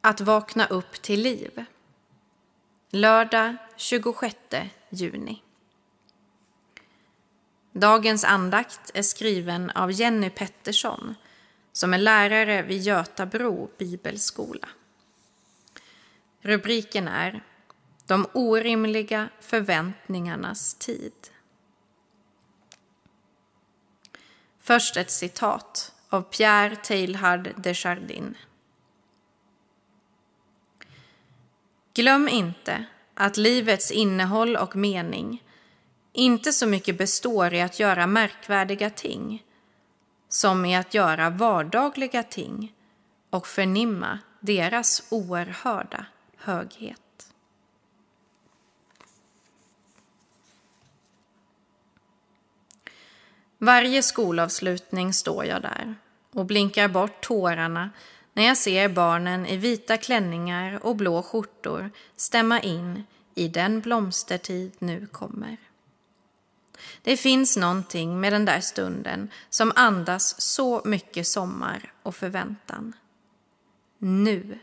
Att vakna upp till liv. Lördag 26 juni. Dagens andakt är skriven av Jenny Pettersson som är lärare vid Götabro bibelskola. Rubriken är De orimliga förväntningarnas tid. Först ett citat av Pierre Teilhard de Chardin. Glöm inte att livets innehåll och mening inte så mycket består i att göra märkvärdiga ting som i att göra vardagliga ting och förnimma deras oerhörda höghet. Varje skolavslutning står jag där och blinkar bort tårarna när jag ser barnen i vita klänningar och blå skjortor stämma in i den blomstertid nu kommer. Det finns någonting med den där stunden som andas så mycket sommar och förväntan. Nu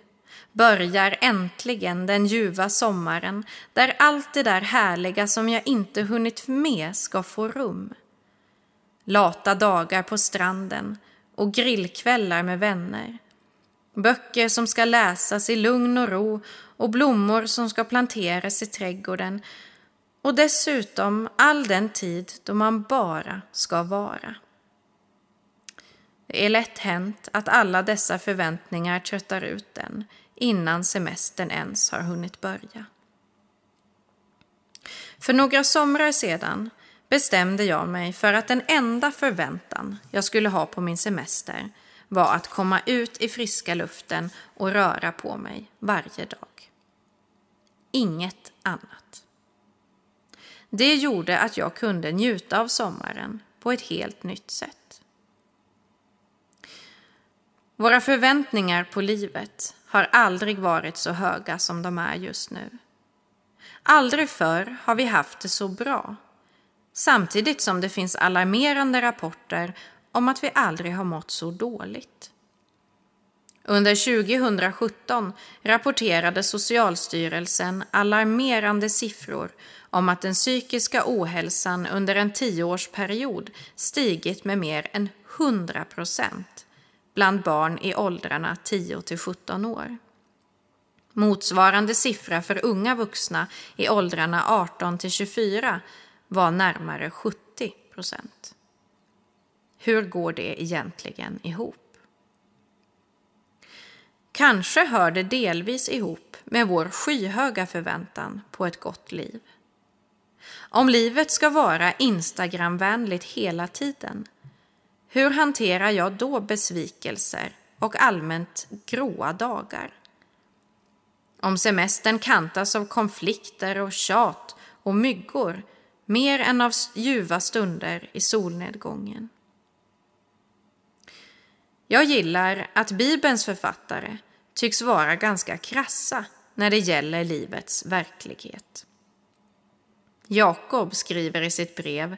börjar äntligen den ljuva sommaren där allt det där härliga som jag inte hunnit med ska få rum. Lata dagar på stranden och grillkvällar med vänner. Böcker som ska läsas i lugn och ro och blommor som ska planteras i trädgården och dessutom all den tid då man bara ska vara. Det är lätt hänt att alla dessa förväntningar tröttar ut den innan semestern ens har hunnit börja. För några somrar sedan bestämde jag mig för att den enda förväntan jag skulle ha på min semester var att komma ut i friska luften och röra på mig varje dag. Inget annat. Det gjorde att jag kunde njuta av sommaren på ett helt nytt sätt. Våra förväntningar på livet har aldrig varit så höga som de är just nu. Aldrig förr har vi haft det så bra samtidigt som det finns alarmerande rapporter om att vi aldrig har mått så dåligt. Under 2017 rapporterade Socialstyrelsen alarmerande siffror om att den psykiska ohälsan under en tioårsperiod stigit med mer än 100 procent bland barn i åldrarna 10 till 17 år. Motsvarande siffra för unga vuxna i åldrarna 18 till 24 var närmare 70 procent. Hur går det egentligen ihop? Kanske hör det delvis ihop med vår skyhöga förväntan på ett gott liv. Om livet ska vara Instagramvänligt hela tiden, hur hanterar jag då besvikelser och allmänt gråa dagar? Om semestern kantas av konflikter och tjat och myggor mer än av ljuva stunder i solnedgången. Jag gillar att Bibelns författare tycks vara ganska krassa när det gäller livets verklighet. Jakob skriver i sitt brev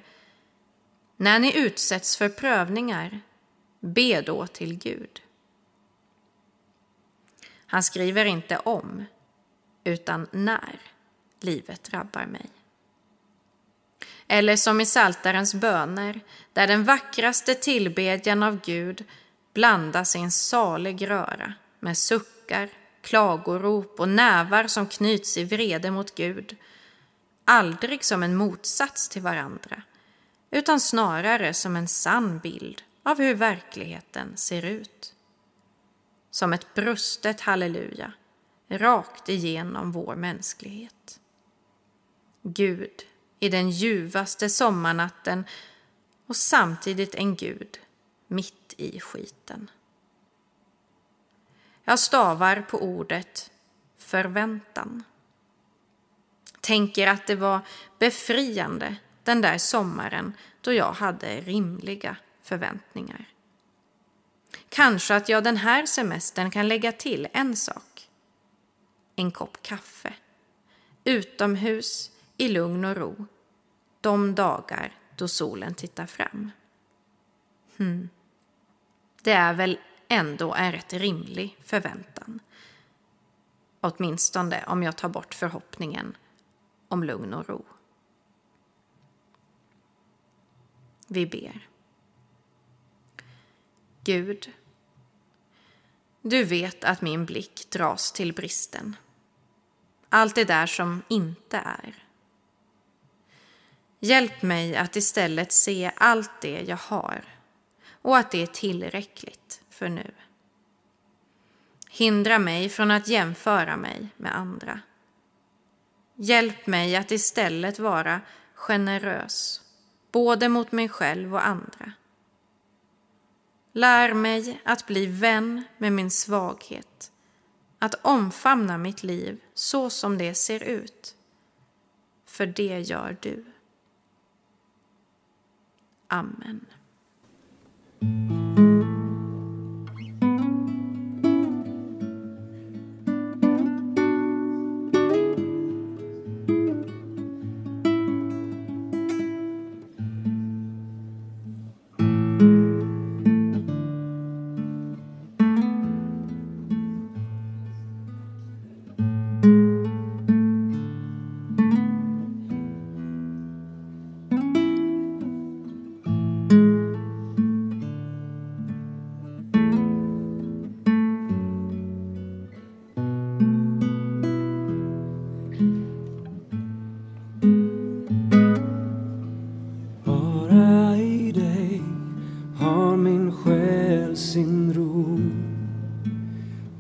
När ni utsätts för prövningar, be då till Gud. Han skriver inte om, utan när livet drabbar mig. Eller som i Saltarens böner, där den vackraste tillbedjan av Gud blandas i en salig röra med suckar, klagorop och nävar som knyts i vrede mot Gud. Aldrig som en motsats till varandra, utan snarare som en sann bild av hur verkligheten ser ut. Som ett brustet halleluja, rakt igenom vår mänsklighet. Gud i den ljuvaste sommarnatten och samtidigt en gud mitt i skiten. Jag stavar på ordet förväntan. Tänker att det var befriande den där sommaren då jag hade rimliga förväntningar. Kanske att jag den här semestern kan lägga till en sak. En kopp kaffe. Utomhus i lugn och ro de dagar då solen tittar fram. Hmm. Det är väl ändå en rätt rimlig förväntan. Åtminstone om jag tar bort förhoppningen om lugn och ro. Vi ber. Gud, du vet att min blick dras till bristen. Allt det där som inte är. Hjälp mig att istället se allt det jag har och att det är tillräckligt för nu. Hindra mig från att jämföra mig med andra. Hjälp mig att istället vara generös, både mot mig själv och andra. Lär mig att bli vän med min svaghet, att omfamna mitt liv så som det ser ut. För det gör du. Amen. Vi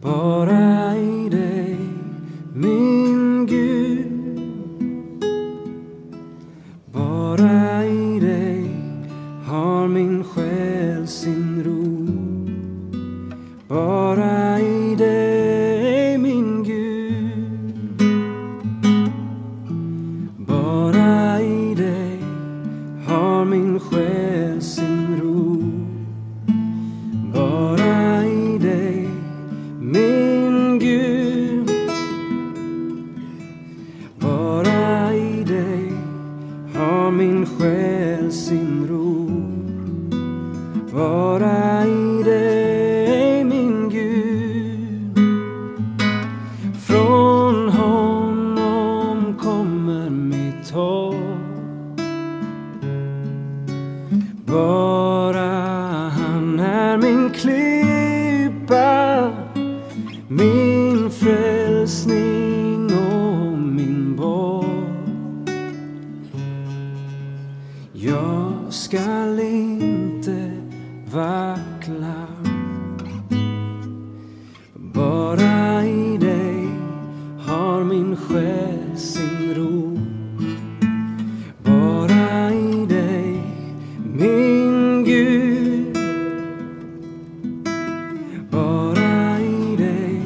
But I Bara i dig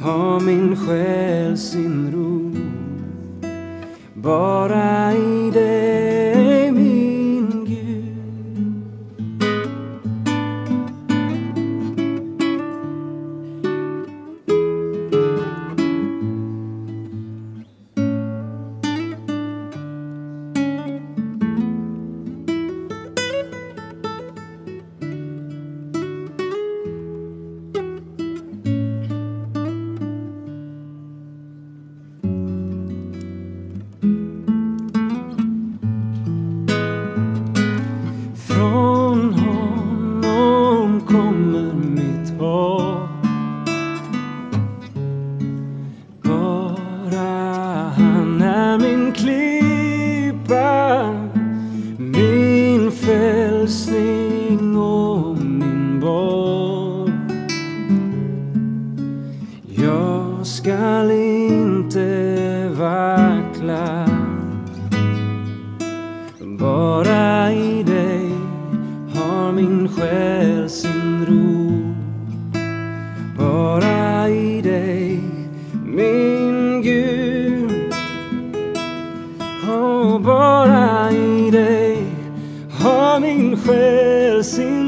har min själ sin ro. Bara skall inte vackla Bara i dig har min själ sin ro Bara i dig, min Gud Och bara i dig har min själ sin ro.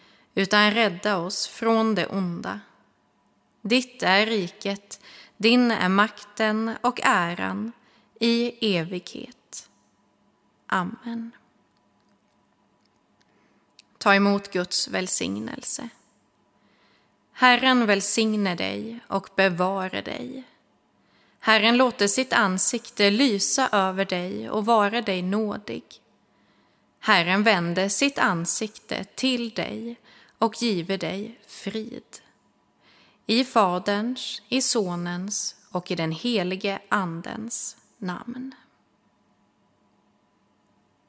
utan rädda oss från det onda. Ditt är riket, din är makten och äran i evighet. Amen. Ta emot Guds välsignelse. Herren välsigne dig och bevare dig. Herren låter sitt ansikte lysa över dig och vara dig nådig. Herren vände sitt ansikte till dig och give dig frid. I Faderns, i Sonens och i den helige Andens namn.